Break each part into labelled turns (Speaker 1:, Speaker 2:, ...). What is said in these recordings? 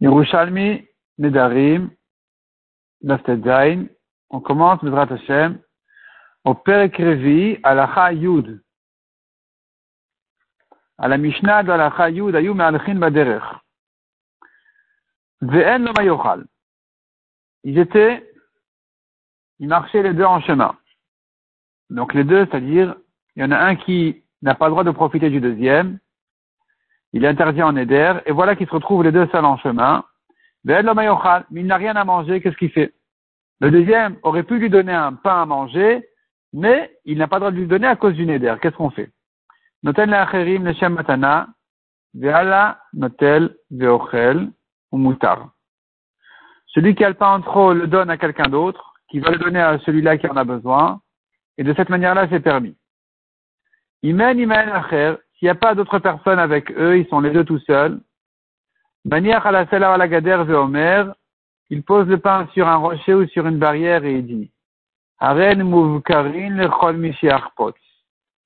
Speaker 1: Yerushalmi, Nedarim, Zain. On commence, Bezrat Hashem, au Perek Revi, Alacha Yud. À la Mishnah de Alacha Yud, Ayu Me'alchin Baderech. Ve'en lo mayochal. Ils étaient, ils marchaient les deux en chemin. Donc les deux, c'est-à-dire, il y en a un qui n'a pas le droit de profiter du deuxième, il est interdit en éder, et voilà qu'ils se retrouvent les deux seuls en chemin. Mais il n'a rien à manger, qu'est-ce qu'il fait? Le deuxième aurait pu lui donner un pain à manger, mais il n'a pas le droit de lui donner à cause du éder. Qu'est-ce qu'on fait? Noten l'acherim leshem matana, ve'ala notel ve'ochel ou. Celui qui a le pain en trop le donne à quelqu'un d'autre, qui va le donner à celui-là qui en a besoin, et de cette manière-là, c'est permis. S'il n'y a pas d'autres personnes avec eux, ils sont les deux tout seuls. Gader Omer, il pose le pain sur un rocher ou sur une barrière et il dit Aren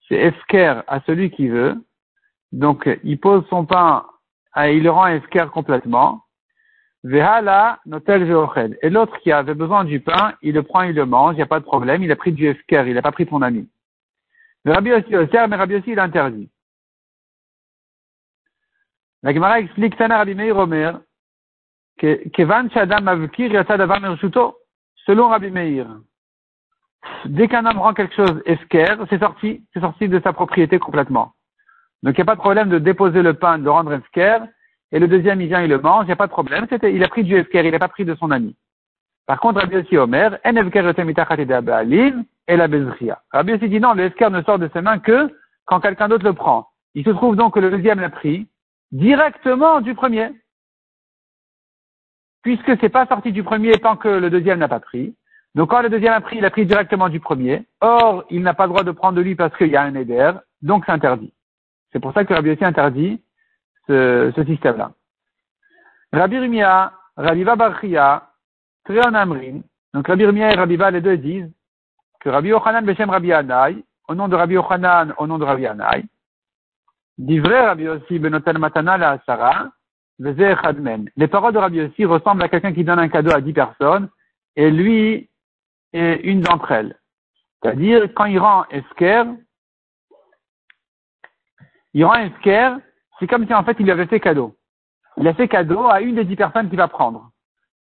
Speaker 1: C'est esker à celui qui veut. Donc, il pose son pain, et il le rend esker complètement. Vehala notel veochel. Et l'autre qui avait besoin du pain, il le prend, il le mange, il n'y a pas de problème, il a pris du esker, il n'a pas pris ton ami. Mais Rabbi aussi, aussi, il interdit. La Gemara explique Tana Rabbi Meir Omer Kevan Shadam Avkir Yatad Avar Mershuto. Selon Rabbi Meir, dès qu'un homme rend quelque chose esker, c'est sorti, c'est sorti de sa propriété complètement. Donc il n'y a pas de problème de déposer le pain, de rendre esker, et le deuxième il vient, il le mange, il n'y a pas de problème. Il a pris du esker, il n'a pas pris de son ami. Par contre, Rabbi Yossi Omer, en et la bezria. Rabbi Yossi dit non, le esker ne sort de ses mains que quand quelqu'un d'autre le prend. Il se trouve donc que le deuxième l'a pris, directement du premier. Puisque c'est pas sorti du premier tant que le deuxième n'a pas pris. Donc quand le deuxième a pris, il a pris directement du premier. Or, il n'a pas le droit de prendre de lui parce qu'il y a un éder, donc c'est interdit. C'est pour ça que Rabbi aussi interdit ce, système-là. Rabbi Rumia, Rabbi Babarchia, Treon Amrin. Donc Rabbi Rumia et Rabbi les deux disent que Rabbi Yochanan Beshem Rabbi Anai, au nom de Rabbi Yochanan, au nom de Rabbi Anai, Divrei Rabbi Yossi matana la Sarah, Les paroles de Rabbi Yossi ressemblent à quelqu'un qui donne un cadeau à dix personnes, et lui est une d'entre elles. C'est-à-dire, quand il rend Esker, il rend Esker, c'est comme si en fait il lui avait fait cadeau. Il a fait cadeau à une des dix personnes qu'il va prendre.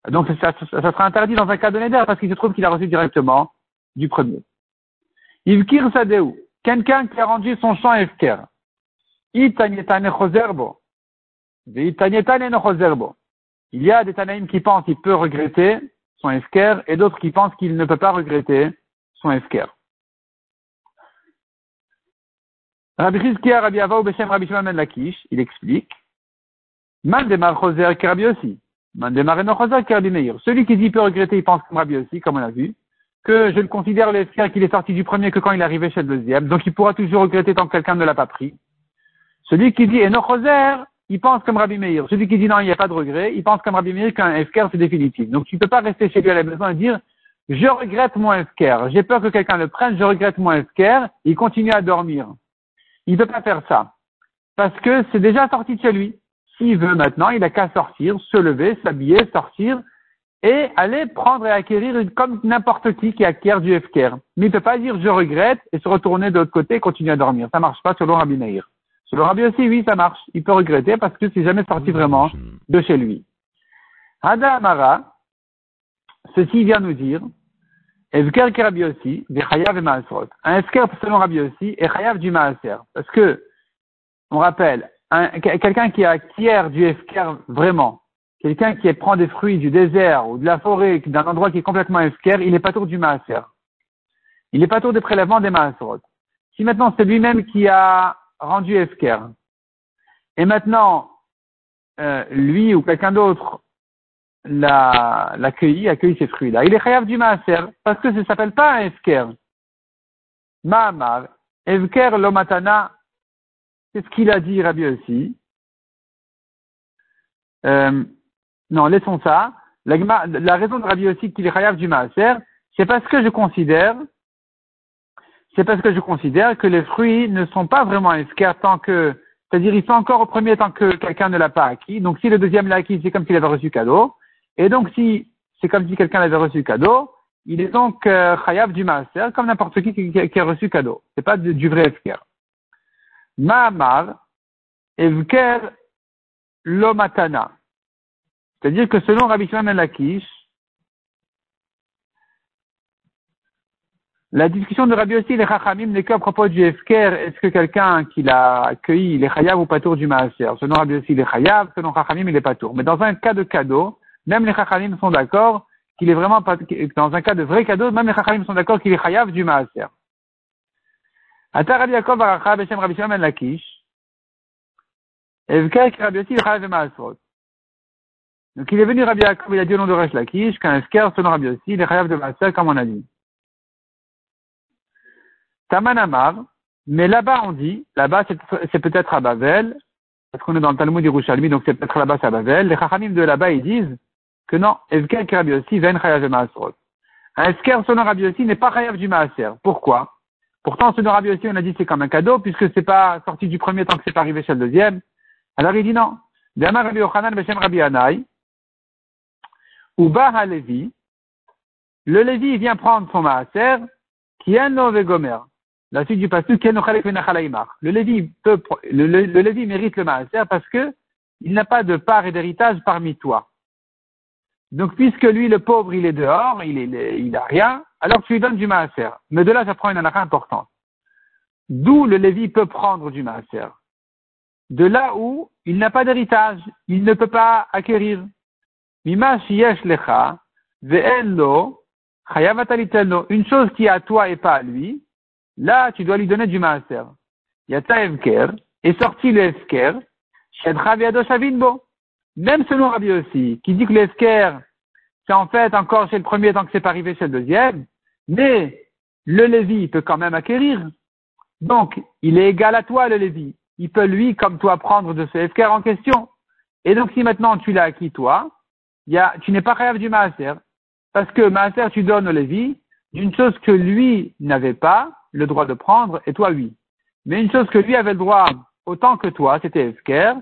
Speaker 1: Donc ça, sera interdit dans un cas de parce qu'il se trouve qu'il a reçu directement du premier. Ivkir Sadeu, quelqu'un qui a rendu son champ Esker. Il y a des Tanaïm qui pensent qu'il peut regretter son esker et d'autres qui pensent qu'il ne peut pas regretter son esker. Rabbi Chizkia, Rabbi Beshem, Rabbi Shimon Ben Lakish, il explique, Man demar choser Rabbi aussi. Man demar eno Meir. Celui qui dit peut regretter, il pense comme Rabbi aussi, comme on a vu, que je le considère l'esker qu'il est sorti du premier que quand il est arrivé chez le deuxième, donc il pourra toujours regretter tant que quelqu'un ne l'a pas pris. Celui qui dit Enochoser, il pense comme Rabbi Meir. Celui qui dit non, il n'y a pas de regret, il pense comme Rabbi Meir qu'un Esker c'est définitif. Donc tu ne peux pas rester chez lui à la maison et dire je regrette mon Esker, j'ai peur que quelqu'un le prenne, je regrette mon Esker, il continue à dormir. Il ne peut pas faire ça. Parce que c'est déjà sorti de chez lui. S'il veut maintenant, il n'a qu'à sortir, se lever, s'habiller, sortir, et aller prendre et acquérir comme n'importe qui qui acquiert du Esker. Mais il ne peut pas dire je regrette et se retourner de l'autre côté et continuer à dormir. Ça marche pas selon Rabbi Meir. Selon Rabbi aussi, oui, ça marche. Il peut regretter parce que c'est jamais sorti vraiment de chez lui. Hada Amara, ceci vient nous dire, Evker ki Rabbi aussi, Chayav et Maasrot. Un Esker selon Rabbi aussi est Chayav du Maaser. Parce que, on rappelle, quelqu'un qui acquiert du Esker vraiment, quelqu'un qui prend des fruits du désert ou de la forêt, d'un endroit qui est complètement Esker, il n'est pas tour du Maaser. Il n'est pas tour des prélèvements des Maasrot. Si maintenant c'est lui-même qui a rendu Esker. Et maintenant, euh, lui ou quelqu'un d'autre l'a, l'accueilli, accueille ces fruits-là. Il est chayav du maaser, parce que ça ne s'appelle pas un Esker. Mahamar, Esker lomatana, c'est ce qu'il a dit Rabbi aussi. Euh, non, laissons ça. La, la, raison de Rabbi aussi qu'il est chayav du maaser, c'est parce que je considère c'est parce que je considère que les fruits ne sont pas vraiment esquers tant que C'est-à-dire, il fait encore au premier tant que quelqu'un ne l'a pas acquis. Donc, si le deuxième l'a acquis, c'est comme s'il avait reçu cadeau. Et donc, si c'est comme si quelqu'un l'avait reçu cadeau, il est donc euh, chayav du maaser, comme n'importe qui, qui a reçu cadeau. C'est pas du, vrai efker. Ma'amar, evker lomatana. C'est-à-dire que selon Rabbi Shimon ben Lakish, la discussion de Rabbi aussi, les Chachamim n'est qu'à propos du Efker, est-ce que quelqu'un qui l'a accueilli, il est Chayav ou pas tour du Maaser Selon Rabbi aussi, il est Chayav, selon Chachamim, il est pas tour. Mais dans un cas de cadeau, même les Chachamim sont d'accord qu'il est vraiment pas, dans un cas de vrai cadeau, même les Chachamim sont d'accord qu'il est Chayav du Maaser. Ata Rabbi Yaakov Baracha Beshem Rabbi Shimon ben Lakish, Evker qui Rabbi aussi, il Chayav de Donc il est venu Rabbi Yaakov, il a dit au nom de Resh Lakish, qu'un Efker, selon Rabbi aussi, il est Chayav de Maaser, comme on a dit. Tamanamar, mais là-bas on dit, là-bas c'est peut-être à Bavel, parce qu'on est dans le Talmud d'Irushalmi, donc c'est peut-être là-bas c'est à Bavel. Les Chachamim de là-bas ils disent que non, Evker Rabbi aussi, ven chayav maasrot. Un Esker selon n'est pas chayav du maaser. Pourquoi? Pourtant selon Rabbi aussi on a dit c'est comme un cadeau puisque c'est pas sorti du premier temps que c'est pas arrivé chez le deuxième. Alors il dit non. Rabbi Yochanan le Lévi vient prendre son maaser, qui est un gomer. La suite du pasuk, le Lévi peut, le, le, le Lévi mérite le maaser parce que il n'a pas de part et d'héritage parmi toi. Donc, puisque lui, le pauvre, il est dehors, il est, il a rien, alors tu lui donnes du maaser. Mais de là, ça prend une anara importante. D'où le Lévi peut prendre du maaser. De là où il n'a pas d'héritage, il ne peut pas acquérir. Une chose qui est à toi et pas à lui, Là, tu dois lui donner du maaser. Yata evker, est sorti le efker, même selon Rabbi aussi, qui dit que le c'est en fait encore chez le premier tant que c'est pas arrivé chez le deuxième, mais le Lévi peut quand même acquérir. Donc, il est égal à toi, le Lévi. Il peut, lui, comme toi, prendre de ce efker en question. Et donc, si maintenant tu l'as acquis, toi, y a, tu n'es pas rêve du maaser. Parce que maaser, tu donnes au Lévi d'une chose que lui n'avait pas, le droit de prendre et toi oui. Mais une chose que lui avait le droit autant que toi, c'était Esker,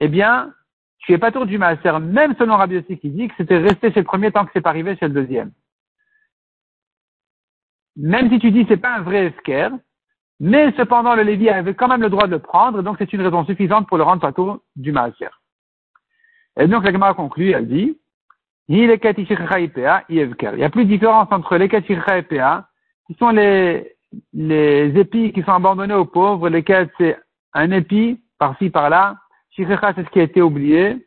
Speaker 1: eh bien, tu es pas tour du maaser, même selon Rabbi Yossi qui dit que c'était resté chez le premier tant que c'est pas arrivé chez le deuxième. Même si tu dis c'est pas un vrai Esker, mais cependant le Lévi avait quand même le droit de le prendre, donc c'est une raison suffisante pour le rendre tour du maaser. Et donc la Gemara conclut, elle dit, il y a plus de différence entre les et qui sont les, les épis qui sont abandonnés aux pauvres, lesquels c'est un épi par-ci, par-là. Shikhecha, c'est ce qui a été oublié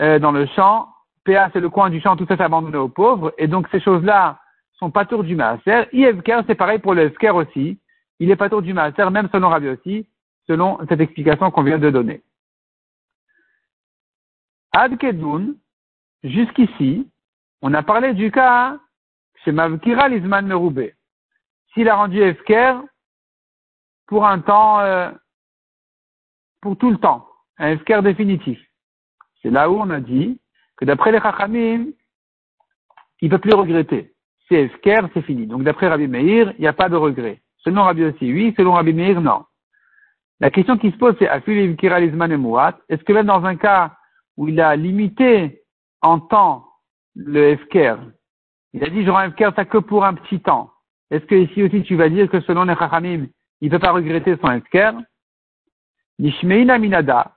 Speaker 1: euh, dans le champ. PA, c'est le coin du champ, tout ça c'est abandonné aux pauvres. Et donc ces choses-là sont pas tour du maaser. Yevker, c'est pareil pour le Evker aussi. Il est pas tour du maaser, même selon Rabbi aussi, selon cette explication qu'on vient de donner. Ad jusqu'ici, on a parlé du cas chez Mavkira Lizman Meroubé s'il a rendu Efker pour un temps, euh, pour tout le temps, un Efker définitif. C'est là où on a dit que d'après les Chachamim, il ne peut plus regretter. C'est Efker, c'est fini. Donc d'après Rabbi Meir, il n'y a pas de regret. Selon Rabbi aussi, oui. Selon Rabbi Meir, non. La question qui se pose, c'est Est-ce que même dans un cas où il a limité en temps le Efker, il a dit je rends Efker ça que pour un petit temps. Est-ce que ici aussi tu vas dire que selon les Chachamim, il ne peut pas regretter son esker Nishmeina minada.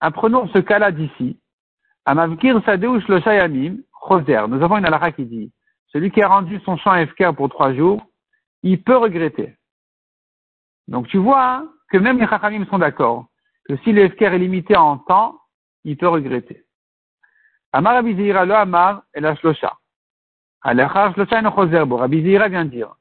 Speaker 1: Apprenons ce cas-là d'ici. Amavkir sadeu shloshayamim choser. Nous avons une halakha qui dit, celui qui a rendu son champ esker pour trois jours, il peut regretter. Donc tu vois que même les Chachamim sont d'accord que si le est limité en temps, il peut regretter. Amar abizira lo amar et la. Rabbi Zira vient dire.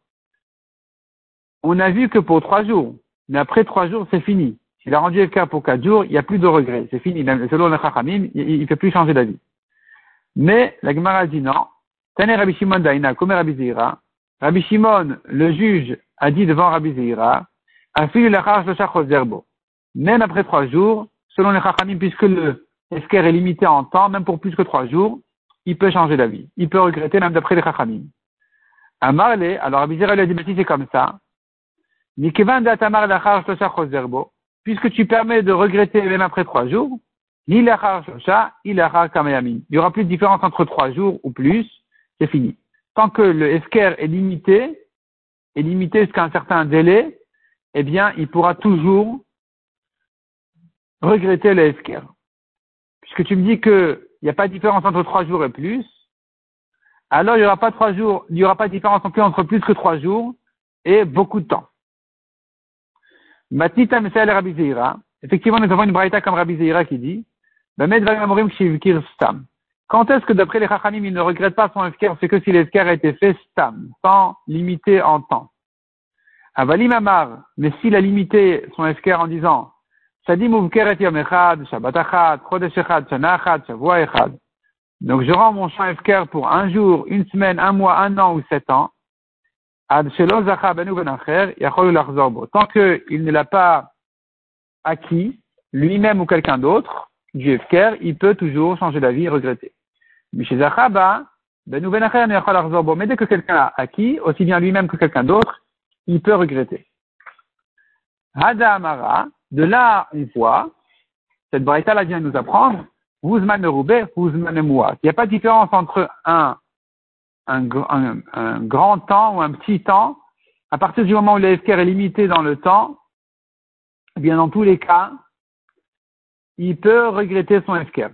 Speaker 1: On a vu que pour trois jours, mais après trois jours, c'est fini. S'il a rendu cas pour quatre jours, il n'y a plus de regret. C'est fini. Selon le Chachamim, il ne fait plus changer d'avis. Mais la Gemara dit non. Tane Rabbi Shimon Daina, comme Rabbi Zira. Rabbi Shimon, le juge, a dit devant Rabbi Zira, même après trois jours, selon les Chachamim, puisque le Esker est limité en temps, même pour plus que trois jours, il peut changer d'avis. Il peut regretter même d'après les Chachamim. Amarle, alors Abizera lui a dit, mais si c'est comme ça, puisque tu permets de regretter même après trois jours, il y aura plus de différence entre trois jours ou plus, c'est fini. Tant que le esker est limité, est limité jusqu'à un certain délai, eh bien, il pourra toujours regretter le esker. Puisque tu me dis qu'il n'y a pas de différence entre trois jours et plus, alors il n'y aura pas trois jours, il n'y aura pas de différence non plus entre plus que trois jours et beaucoup de temps. Matita Mesel Rabbi Effectivement, nous avons une braïta comme Rabbi Zeira qui dit, quand est-ce que d'après les Chachamim, il ne regrette pas son esker, c'est que si l'esker a été fait stam, sans limiter en temps. Avalim Amar, mais s'il a limité son esker en disant, Donc je rends mon champ esker pour un jour, une semaine, un mois, un an ou sept ans. Tant qu'il ne l'a pas acquis, lui-même ou quelqu'un d'autre, du FKR, il peut toujours changer d'avis et regretter. Mais dès que quelqu'un a acquis, aussi bien lui-même que quelqu'un d'autre, il peut regretter. Hada Amara, de là, on voit, cette braïta là vient nous apprendre, Huzman Roubé, Huzman Moua. Il n'y a pas de différence entre un grand temps ou un petit temps, à partir du moment où le est limité dans le temps, eh bien dans tous les cas, il peut regretter son FKR.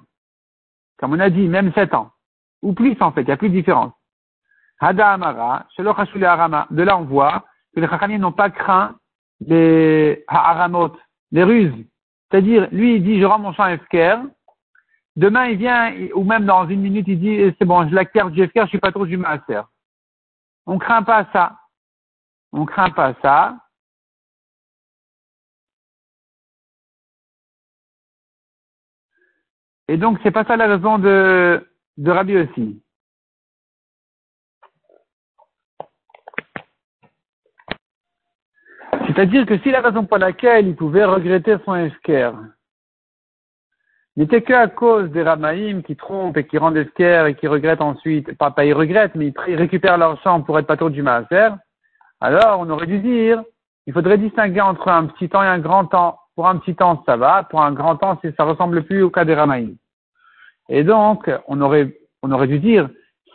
Speaker 1: Comme on a dit, même 7 ans. Ou plus en fait, il n'y a plus de différence. Hada Amara, Arama. De là on voit que les Chachamim n'ont pas craint les Haaramot, les ruses. C'est-à-dire, lui il dit je rends mon champ FKR, Demain, il vient, ou même dans une minute, il dit, eh, c'est bon, je l'acquiert du FKR, je suis pas trop du master. On craint pas ça. On craint pas ça. Et donc, c'est pas ça la raison de, de Rabbi aussi. C'est-à-dire que si la raison pour laquelle il pouvait regretter son FKR, n'était qu'à cause des Ramaïm qui trompent et qui rendent esquerre et qui regrettent ensuite, pas, pas ils regrettent, mais ils récupèrent leur sang pour être patron du Maaser, alors on aurait dû dire, il faudrait distinguer entre un petit temps et un grand temps. Pour un petit temps, ça va, pour un grand temps, ça ressemble plus au cas des Ramaïm. Et donc, on aurait, on aurait dû dire,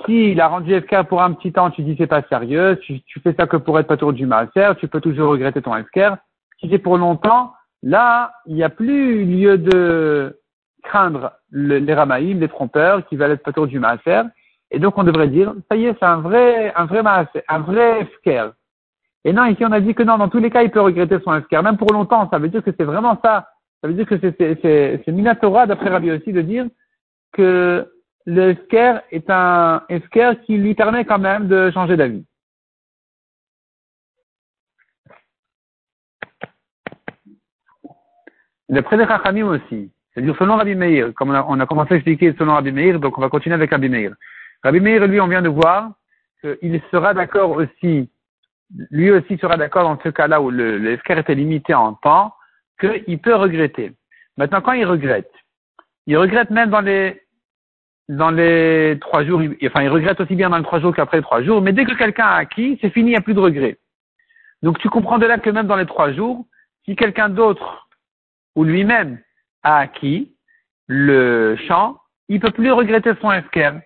Speaker 1: s'il a rendu FK pour un petit temps, tu dis c'est pas sérieux, tu, tu, fais ça que pour être patron du Maaser, tu peux toujours regretter ton FK. Si c'est pour longtemps, là, il n'y a plus lieu de, craindre les ramaïm, les trompeurs, qui veulent être patron du maaser. Et donc, on devrait dire, ça y est, c'est un vrai, un vrai maaser, un vrai fker. Et non, ici, on a dit que non, dans tous les cas, il peut regretter son fker. Même pour longtemps, ça veut dire que c'est vraiment ça. Ça veut dire que c'est Minatora, d'après Rabbi aussi, de dire que le fker est un fker qui lui permet quand même de changer d'avis. D'après les Chachamim aussi, c'est-à-dire selon Rabbi Meir, comme on a, commencé à expliquer selon Rabbi Meir, donc on va continuer avec Rabbi Meir. Rabbi Meir, lui, on vient de voir qu'il sera d'accord aussi, lui aussi sera d'accord dans ce cas-là où le, le était limité en temps, qu'il peut regretter. Maintenant, quand il regrette, il regrette même dans les dans les trois jours, enfin il regrette aussi bien dans les trois jours qu'après les trois jours, mais dès que quelqu'un a acquis, c'est fini, il n'y a plus de regret. Donc tu comprends de là que même dans les trois jours, si quelqu'un d'autre ou lui-même a acquis le champ, il peut plus regretter son FKR.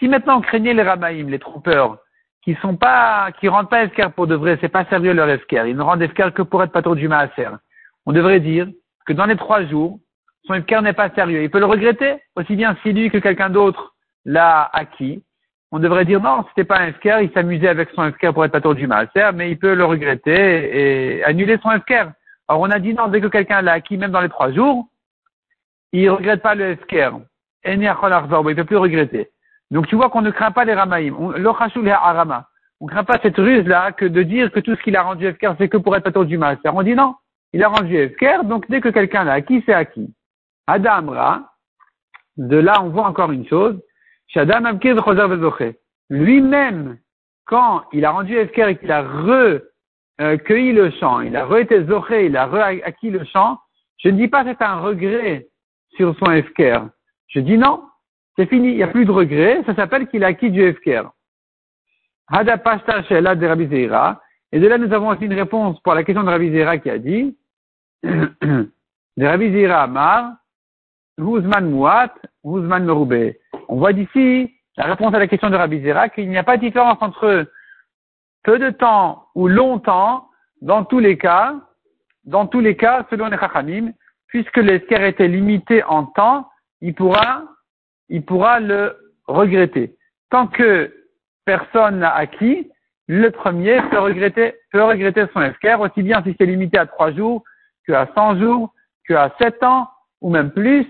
Speaker 1: Si maintenant on craignait les rabaïm, les trompeurs, qui sont pas, qui rendent pas FKR pour de vrai, c'est pas sérieux leur FKR, ils ne rendent FKR que pour être patron du maaser. On devrait dire que dans les trois jours, son FKR n'est pas sérieux. Il peut le regretter, aussi bien si lui que quelqu'un d'autre l'a acquis. On devrait dire non, c'était pas un FKR, il s'amusait avec son FKR pour être patron du maaser, mais il peut le regretter et annuler son FKR. Alors on a dit non, dès que quelqu'un l'a acquis, même dans les trois jours, il regrette pas le esker. Il ne peut plus regretter. Donc tu vois qu'on ne craint pas les ramaïm. On ne craint pas cette ruse-là que de dire que tout ce qu'il a rendu esker, c'est que pour être patron du master. On dit non, il a rendu esker, donc dès que quelqu'un l'a acquis, c'est acquis. Adamra, de là on voit encore une chose. Lui-même, quand il a rendu esker et qu'il a re euh, cueilli le champ, il a re-été il a re-acquis le champ, je ne dis pas que c'est un regret sur son FKR. Je dis non, c'est fini, il n'y a plus de regret, ça s'appelle qu'il a acquis du FKR. Hada Pashta Shela de et de là nous avons aussi une réponse pour la question de Rabbi Zeira qui a dit, de Rabbi Zira Amar, Huzman Muat, Huzman Merubé. On voit d'ici la réponse à la question de Rabbi Zira qu'il n'y a pas de différence entre peu de temps ou longtemps dans tous les cas, dans tous les cas, selon les Chachamim, puisque l'esquer était limité en temps, il pourra, il pourra le regretter. Tant que personne n'a acquis, le premier peut regretter, peut regretter son esquer, aussi bien si c'est limité à trois jours, que à 100 jours, que à 7 ans, ou même plus,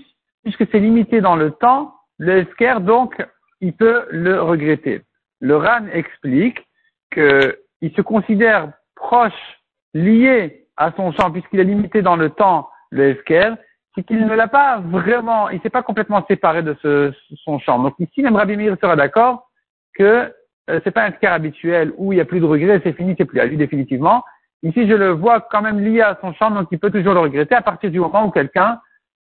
Speaker 1: puisque c'est limité dans le temps, le esquer, donc, il peut le regretter. Le RAN explique qu'il se considère proche, lié à son champ, puisqu'il est limité dans le temps, le esquer, c'est qu'il ne l'a pas vraiment, il s'est pas complètement séparé de son champ. Donc ici, même Rabbi Meir sera d'accord que euh, c'est pas un esquer habituel où il n'y a plus de regret, c'est fini, c'est plus à lui définitivement. Ici, je le vois quand même lié à son champ, donc il peut toujours le regretter à partir du moment où quelqu'un,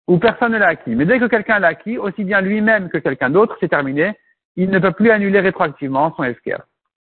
Speaker 1: où personne ne l'a acquis. Mais dès que quelqu'un l'a acquis, aussi bien lui-même que quelqu'un d'autre, c'est terminé. Il ne peut plus annuler rétroactivement son esquer.